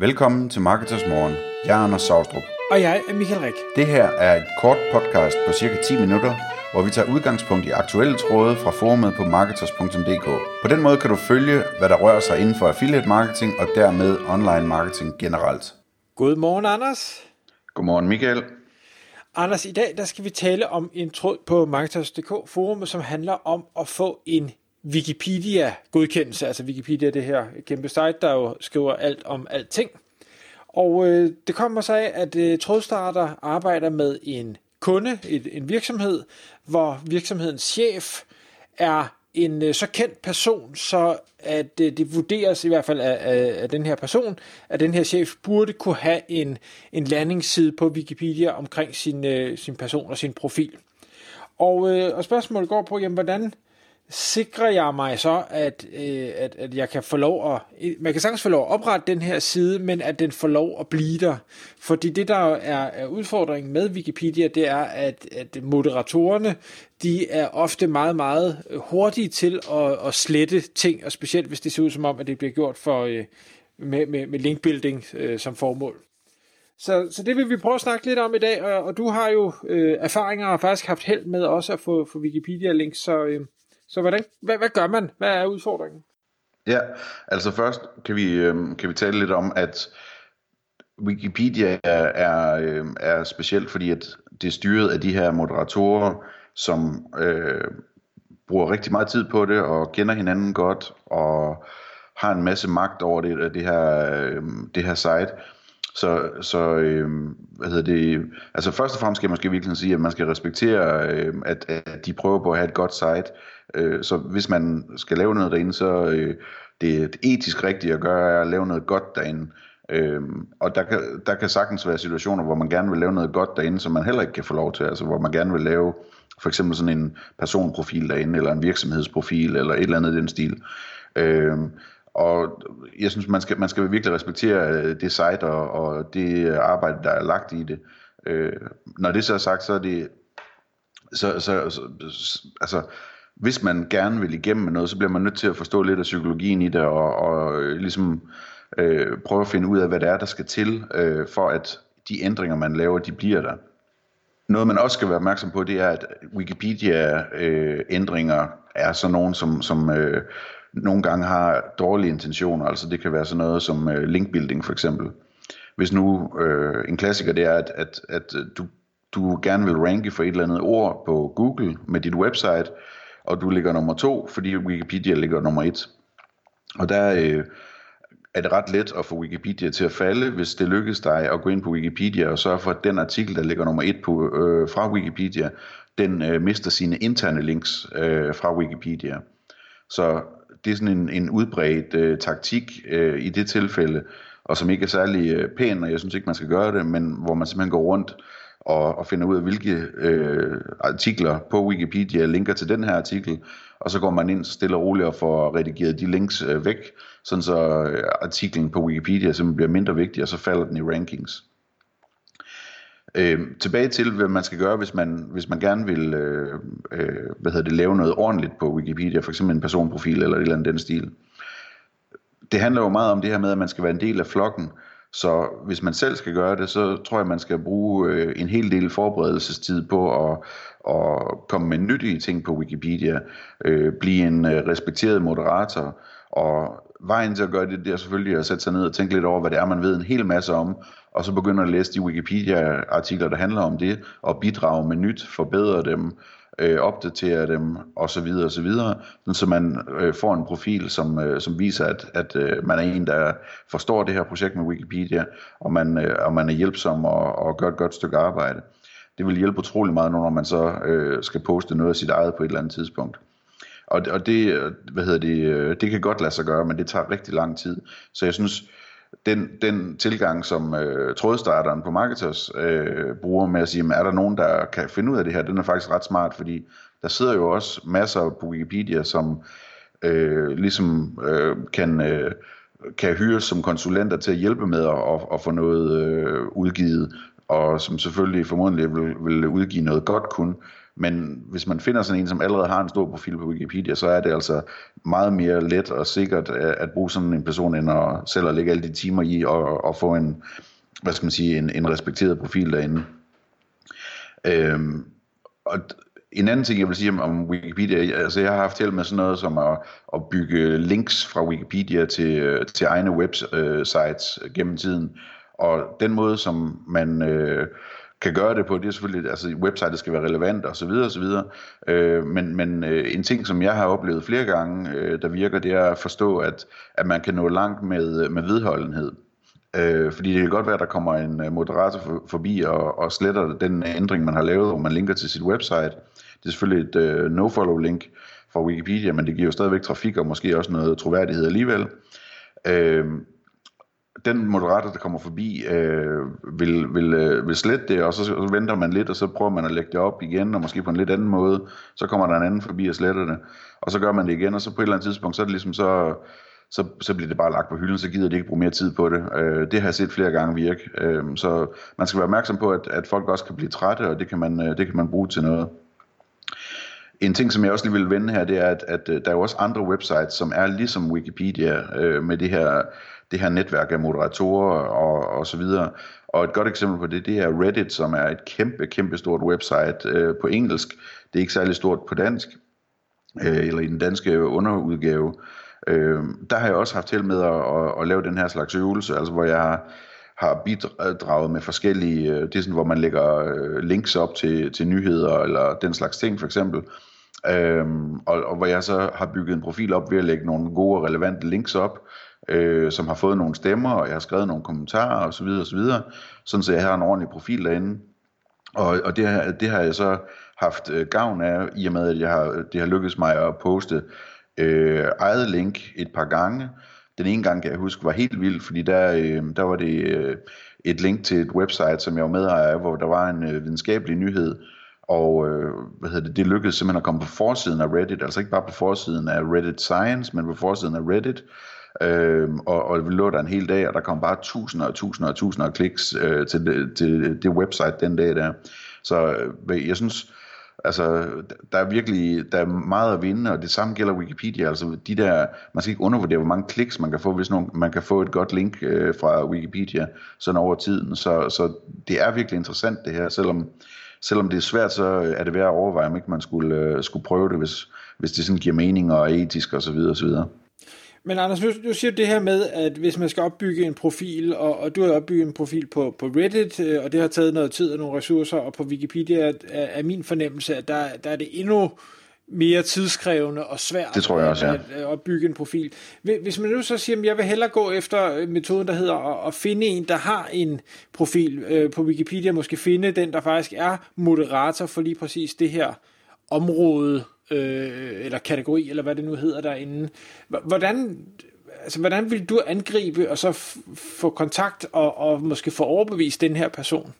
Velkommen til Marketers Morgen. Jeg er Anders Saustrup. Og jeg er Michael Rik. Det her er et kort podcast på cirka 10 minutter, hvor vi tager udgangspunkt i aktuelle tråde fra forumet på marketers.dk. På den måde kan du følge, hvad der rører sig inden for affiliate marketing og dermed online marketing generelt. Godmorgen, Anders. Godmorgen, Michael. Anders, i dag der skal vi tale om en tråd på Marketers.dk forumet, som handler om at få en Wikipedia-godkendelse. Altså Wikipedia det her kæmpe site, der jo skriver alt om alting. Og øh, det kommer så af, at øh, trådstarter arbejder med en kunde, et, en virksomhed, hvor virksomhedens chef er en øh, så kendt person, så at øh, det vurderes i hvert fald af, af, af den her person, at den her chef burde kunne have en, en landingsside på Wikipedia omkring sin, øh, sin person og sin profil. Og, øh, og spørgsmålet går på, jamen, hvordan sikrer jeg mig så, at, øh, at, at jeg kan få lov at, man kan sagtens få lov at oprette den her side, men at den får lov at blive der. Fordi det, der er, er udfordringen med Wikipedia, det er, at, at moderatorerne, de er ofte meget, meget hurtige til at, at slette ting, og specielt hvis det ser ud som om, at det bliver gjort for, øh, med, med, med linkbuilding øh, som formål. Så, så det vil vi prøve at snakke lidt om i dag, og, og du har jo øh, erfaringer og faktisk haft held med også at få, få Wikipedia-links, så... Øh, så hvordan, hvad, hvad gør man? Hvad er udfordringen? Ja, altså først kan vi, øh, kan vi tale lidt om, at Wikipedia er, er, øh, er specielt, fordi at det er styret af de her moderatorer, som øh, bruger rigtig meget tid på det, og kender hinanden godt, og har en masse magt over det, det, her, øh, det her site. Så, så øh, hvad hedder det, altså først og fremmest skal jeg måske virkelig sige, at man skal respektere, øh, at, at de prøver på at have et godt site. Øh, så hvis man skal lave noget derinde, så øh, det, det etisk rigtige at gøre er at lave noget godt derinde. Øh, og der kan, der kan sagtens være situationer, hvor man gerne vil lave noget godt derinde, som man heller ikke kan få lov til. Altså hvor man gerne vil lave for eksempel sådan en personprofil derinde, eller en virksomhedsprofil, eller et eller andet i den stil. Øh, og jeg synes, man skal, man skal virkelig respektere øh, det site og, og det arbejde, der er lagt i det. Øh, når det så er sagt, så er det så, så, så, altså, hvis man gerne vil igennem med noget, så bliver man nødt til at forstå lidt af psykologien i det, og, og øh, ligesom øh, prøve at finde ud af, hvad det er, der skal til, øh, for at de ændringer, man laver, de bliver der. Noget, man også skal være opmærksom på, det er, at Wikipedia-ændringer øh, er sådan nogen, som, som øh, nogle gange har dårlige intentioner. Altså det kan være sådan noget som øh, linkbuilding for eksempel. Hvis nu øh, en klassiker det er, at, at, at øh, du, du gerne vil ranke for et eller andet ord på Google med dit website, og du ligger nummer to, fordi Wikipedia ligger nummer et. Og der øh, er det ret let at få Wikipedia til at falde, hvis det lykkes dig at gå ind på Wikipedia og sørge for, at den artikel, der ligger nummer et på, øh, fra Wikipedia, den øh, mister sine interne links øh, fra Wikipedia. Så det er sådan en, en udbredt øh, taktik øh, i det tilfælde, og som ikke er særlig øh, pæn, og jeg synes ikke, man skal gøre det, men hvor man simpelthen går rundt og, og finder ud af, hvilke øh, artikler på Wikipedia linker til den her artikel, og så går man ind stille og roligt og får redigeret de links øh, væk, sådan så øh, artiklen på Wikipedia simpelthen bliver mindre vigtig, og så falder den i rankings. Øh, tilbage til, hvad man skal gøre, hvis man, hvis man gerne vil øh, øh, hvad hedder det, lave noget ordentligt på Wikipedia, for eksempel en personprofil eller et eller andet den stil. Det handler jo meget om det her med, at man skal være en del af flokken, så hvis man selv skal gøre det, så tror jeg, man skal bruge øh, en hel del forberedelsestid på at, at komme med nyttige ting på Wikipedia, øh, blive en øh, respekteret moderator, og vejen til at gøre det, det er selvfølgelig at sætte sig ned og tænke lidt over, hvad det er, man ved en hel masse om, og så begynder at læse de Wikipedia-artikler, der handler om det, og bidrage med nyt, forbedre dem, øh, opdatere dem osv. osv. Så, så man øh, får en profil, som, øh, som viser, at, at øh, man er en, der forstår det her projekt med Wikipedia, og man, øh, og man er hjælpsom og, og gør et godt stykke arbejde. Det vil hjælpe utrolig meget, når man så øh, skal poste noget af sit eget på et eller andet tidspunkt. Og, og det, øh, hvad hedder det, øh, det kan godt lade sig gøre, men det tager rigtig lang tid. Så jeg synes, den, den tilgang, som øh, trådstarteren på Marketers øh, bruger med at sige, er der nogen, der kan finde ud af det her, den er faktisk ret smart, fordi der sidder jo også masser på Wikipedia, som øh, ligesom øh, kan, øh, kan hyres som konsulenter til at hjælpe med at, at, at få noget øh, udgivet, og som selvfølgelig formodentlig vil, vil udgive noget godt kun, men hvis man finder sådan en, som allerede har en stor profil på Wikipedia, så er det altså meget mere let og sikkert øh, at bruge sådan en person, end at selv at lægge alle de timer i og, og få en, hvad skal man sige, en, en respekteret profil derinde. Øhm, og en anden ting, jeg vil sige om, om Wikipedia, altså jeg har haft held med sådan noget som at, at bygge links fra Wikipedia til, øh, til egne websites øh, gennem tiden. Og den måde, som man øh, kan gøre det på, det er selvfølgelig, altså websitet skal være relevant og så videre og så videre. Øh, men men øh, en ting, som jeg har oplevet flere gange, øh, der virker, det er at forstå, at, at man kan nå langt med, med vedholdenhed. Øh, fordi det kan godt være, at der kommer en øh, moderator for, forbi og, og sletter den ændring, man har lavet, hvor man linker til sit website. Det er selvfølgelig et øh, no-follow-link fra Wikipedia, men det giver jo stadigvæk trafik og måske også noget troværdighed alligevel. Øh, den moderator, der kommer forbi, øh, vil, vil, øh, vil slette det, og så, så venter man lidt, og så prøver man at lægge det op igen, og måske på en lidt anden måde. Så kommer der en anden forbi og sletter det, og så gør man det igen, og så på et eller andet tidspunkt, så er det ligesom så, så, så bliver det bare lagt på hylden, så gider de ikke bruge mere tid på det. Øh, det har jeg set flere gange virke. Øh, så man skal være opmærksom på, at, at folk også kan blive trætte, og det kan man, øh, det kan man bruge til noget. En ting, som jeg også lige vil vende her, det er, at, at øh, der er jo også andre websites, som er ligesom Wikipedia, øh, med det her, det her netværk af moderatorer og, og så videre. Og et godt eksempel på det, det er Reddit, som er et kæmpe, kæmpe stort website øh, på engelsk. Det er ikke særlig stort på dansk, øh, eller i den danske underudgave. Øh, der har jeg også haft held med at, at, at lave den her slags øvelse, altså hvor jeg har bidraget med forskellige, øh, det er sådan, hvor man lægger øh, links op til, til nyheder eller den slags ting for eksempel, øhm, og, og hvor jeg så har bygget en profil op ved at lægge nogle gode og relevante links op, øh, som har fået nogle stemmer, og jeg har skrevet nogle kommentarer osv. osv., sådan så jeg har en ordentlig profil derinde. Og, og det, har, det har jeg så haft øh, gavn af, i og med at jeg har, det har lykkedes mig at poste øh, eget link et par gange. Den ene gang kan jeg huske var helt vild, fordi der, øh, der var det øh, et link til et website, som jeg var medejer af, hvor der var en øh, videnskabelig nyhed, og øh, hvad hedder det, det lykkedes simpelthen at komme på forsiden af Reddit, altså ikke bare på forsiden af Reddit Science, men på forsiden af Reddit, øh, og, og vi lå der en hel dag, og der kom bare tusinder og tusinder og tusinder af kliks øh, til, det, til det website den dag der. Så øh, jeg synes, Altså, der er virkelig der er meget at vinde, og det samme gælder Wikipedia. Altså, de der, man skal ikke undervurdere, hvor mange kliks man kan få, hvis nogen, man kan få et godt link øh, fra Wikipedia sådan over tiden. Så, så det er virkelig interessant det her, selvom, selvom det er svært, så er det værd at overveje, om ikke man skulle, øh, skulle prøve det, hvis, hvis det sådan giver mening og er etisk osv. osv. Men Anders, du, siger det her med, at hvis man skal opbygge en profil, og, og du har opbygget en profil på, på Reddit, øh, og det har taget noget tid og nogle ressourcer, og på Wikipedia er, er min fornemmelse, at der, der er det endnu mere tidskrævende og svært det tror jeg også, ja. at, at opbygge en profil. Hvis man nu så siger, at jeg vil hellere gå efter metoden, der hedder at, finde en, der har en profil øh, på Wikipedia, måske finde den, der faktisk er moderator for lige præcis det her område, øh, eller kategori, eller hvad det nu hedder derinde. Hvordan, altså, hvordan vil du angribe og så få kontakt og, og måske få overbevist den her person?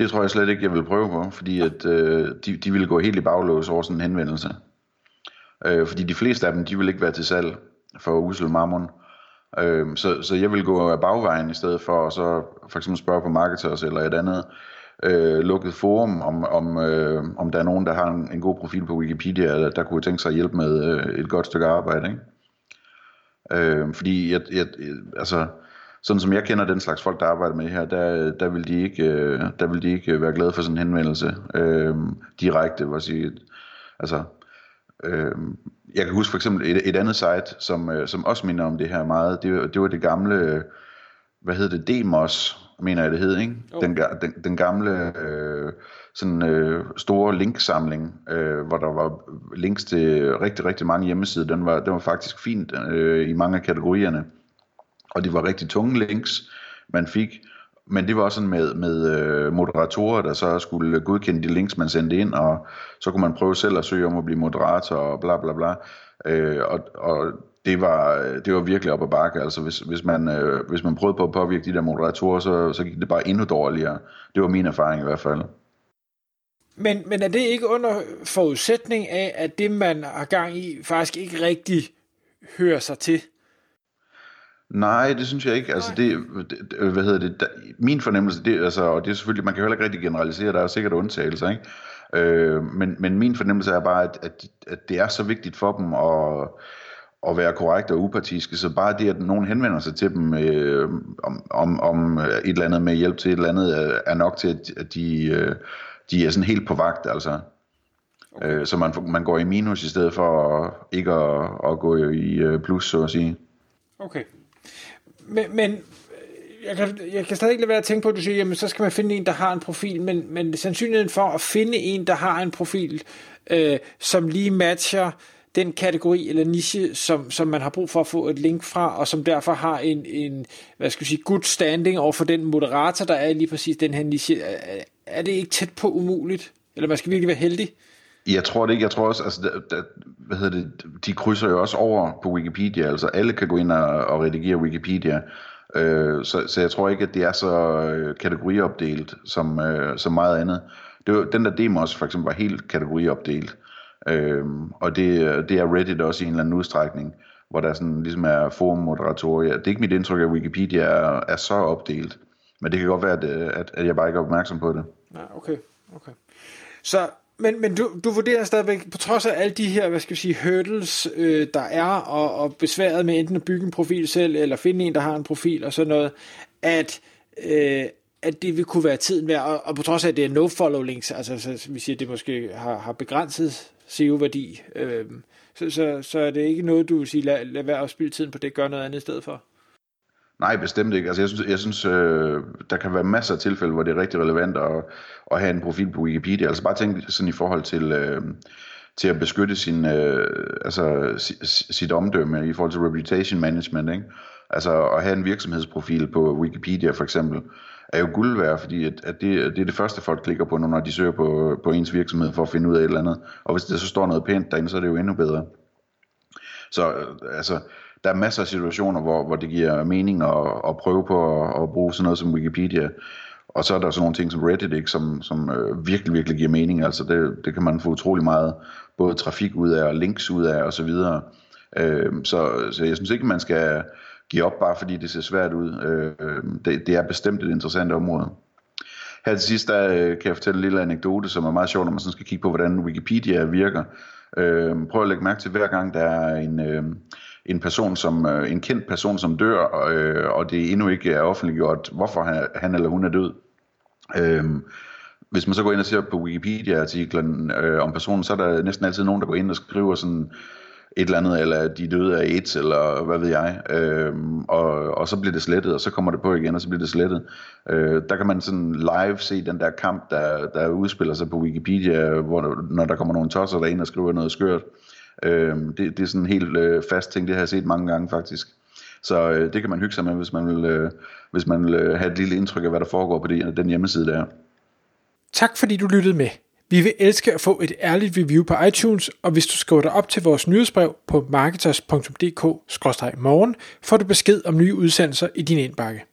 Det tror jeg slet ikke, jeg vil prøve på, fordi at, øh, de, de ville gå helt i baglås over sådan en henvendelse. Øh, fordi de fleste af dem, de vil ikke være til salg for usel marmon. Øh, så, så jeg vil gå af bagvejen i stedet for at så for eksempel spørge på Marketers eller et andet øh, lukket forum, om, om, øh, om der er nogen, der har en, en god profil på Wikipedia, der, der kunne tænke sig at hjælpe med øh, et godt stykke arbejde. Ikke? Øh, fordi jeg, jeg, altså, sådan som jeg kender den slags folk, der arbejder med her, der, der, vil, de ikke, øh, der vil de ikke være glade for sådan en henvendelse øh, direkte. Hvor sige, altså, øh, jeg kan huske for eksempel et, et andet site, som, øh, som også minder om det her meget. Det, det var det gamle, hvad hedder det, Demos, mener jeg det hed, ikke? Den, den, den gamle øh, sådan øh, store linksamling, øh, hvor der var links til rigtig, rigtig mange hjemmesider, den var, den var faktisk fint øh, i mange af kategorierne. Og det var rigtig tunge links, man fik, men det var også sådan med, med øh, moderatorer, der så skulle godkende de links, man sendte ind, og så kunne man prøve selv at søge om at blive moderator og bla bla bla. Øh, og, og det var, det var virkelig op ad bakke. Altså hvis, hvis, man, øh, hvis man prøvede på at påvirke de der moderatorer, så, så gik det bare endnu dårligere. Det var min erfaring i hvert fald. Men, men er det ikke under forudsætning af, at det man har gang i faktisk ikke rigtig hører sig til? Nej, det synes jeg ikke. Altså det, det, hvad hedder det, der, min fornemmelse, det, altså, og det er selvfølgelig, man kan heller ikke rigtig generalisere, der er sikkert undtagelser, ikke? Øh, men, men min fornemmelse er bare, at, at, at det er så vigtigt for dem at, at være korrekte og upartiske, så bare det, at nogen henvender sig til dem øh, om, om, om et eller andet med hjælp til et eller andet, er nok til, at, at de, øh, de er sådan helt på vagt, altså. Okay. Øh, så man, man går i minus i stedet for ikke at, at gå i øh, plus, så at sige. Okay. Men, men øh, jeg kan, jeg kan stadig ikke lade være at tænke på, at du siger, jamen så skal man finde en, der har en profil, men, men sandsynligheden for at finde en, der har en profil, øh, som lige matcher den kategori eller niche, som, som man har brug for at få et link fra, og som derfor har en, en hvad skal jeg sige, good standing over for den moderator, der er lige præcis den her niche. Er, er det ikke tæt på umuligt? Eller man skal virkelig være heldig? Jeg tror det ikke. Jeg tror også, altså, der, der, hvad hedder det, de krydser jo også over på Wikipedia. Altså alle kan gå ind og, og redigere Wikipedia. Øh, så, så jeg tror ikke, at det er så øh, kategoriopdelt som, øh, som meget andet. Det var, den der demos for eksempel var helt kategoriopdelt. Øh, og det, det er Reddit også i en eller anden udstrækning, hvor der sådan ligesom er forummoderatorer. Det er ikke mit indtryk, at Wikipedia er, er så opdelt. Men det kan godt være, at, øh, at, at jeg bare ikke er opmærksom på det. Ja, okay. okay. Så men, men du, du vurderer stadigvæk, på trods af alle de her, hvad skal vi sige, hurdles, øh, der er, og, og besværet med enten at bygge en profil selv, eller finde en, der har en profil og sådan noget, at, øh, at det vil kunne være tiden værd, og, og på trods af, at det er no-follow links, altså så, vi siger, at det måske har, har begrænset SEO-værdi, øh, så, så, så er det ikke noget, du vil sige, lad, lad være at spille tiden på det, gør noget andet i stedet for? Nej, bestemt ikke. Altså, jeg synes, jeg synes øh, der kan være masser af tilfælde, hvor det er rigtig relevant at, at have en profil på Wikipedia. Altså bare tænk sådan i forhold til, øh, til at beskytte sin, øh, altså, sit omdømme i forhold til reputation management. Ikke? Altså at have en virksomhedsprofil på Wikipedia for eksempel, er jo guld værd, fordi at, at det, det er det første folk klikker på, når de søger på, på ens virksomhed for at finde ud af et eller andet. Og hvis der så står noget pænt derinde, så er det jo endnu bedre. Så øh, altså, der er masser af situationer, hvor, hvor det giver mening at, at prøve på at, at bruge sådan noget som Wikipedia. Og så er der sådan nogle ting som Reddit, ikke, som, som øh, virkelig, virkelig giver mening. Altså det, det kan man få utrolig meget både trafik ud af og links ud af osv. Øh, så, så jeg synes ikke, man skal give op, bare fordi det ser svært ud. Øh, det, det er bestemt et interessant område. Her til sidst der, øh, kan jeg fortælle en lille anekdote, som er meget sjov, når man sådan skal kigge på, hvordan Wikipedia virker. Øh, prøv at lægge mærke til, hver gang der er en, øh, en person som øh, en kendt person som dør, øh, og det endnu ikke er offentliggjort, hvorfor han, han eller hun er død. Øhm, hvis man så går ind og ser på Wikipedia-artiklen øh, om personen, så er der næsten altid nogen, der går ind og skriver sådan et eller andet, eller de døde af AIDS, eller hvad ved jeg, øhm, og, og så bliver det slettet, og så kommer det på igen, og så bliver det slettet. Øh, der kan man sådan live se den der kamp, der, der udspiller sig på Wikipedia, hvor, når der kommer nogle tosser der ind og skriver noget skørt. Øh, det, det er sådan en helt øh, fast ting, det har jeg set mange gange faktisk. Så øh, det kan man hygge sig med, hvis man vil, øh, hvis man vil øh, have et lille indtryk af, hvad der foregår på det, den hjemmeside der. Tak fordi du lyttede med. Vi vil elske at få et ærligt review på iTunes, og hvis du skriver dig op til vores nyhedsbrev på marketers.dk-morgen, får du besked om nye udsendelser i din indbakke.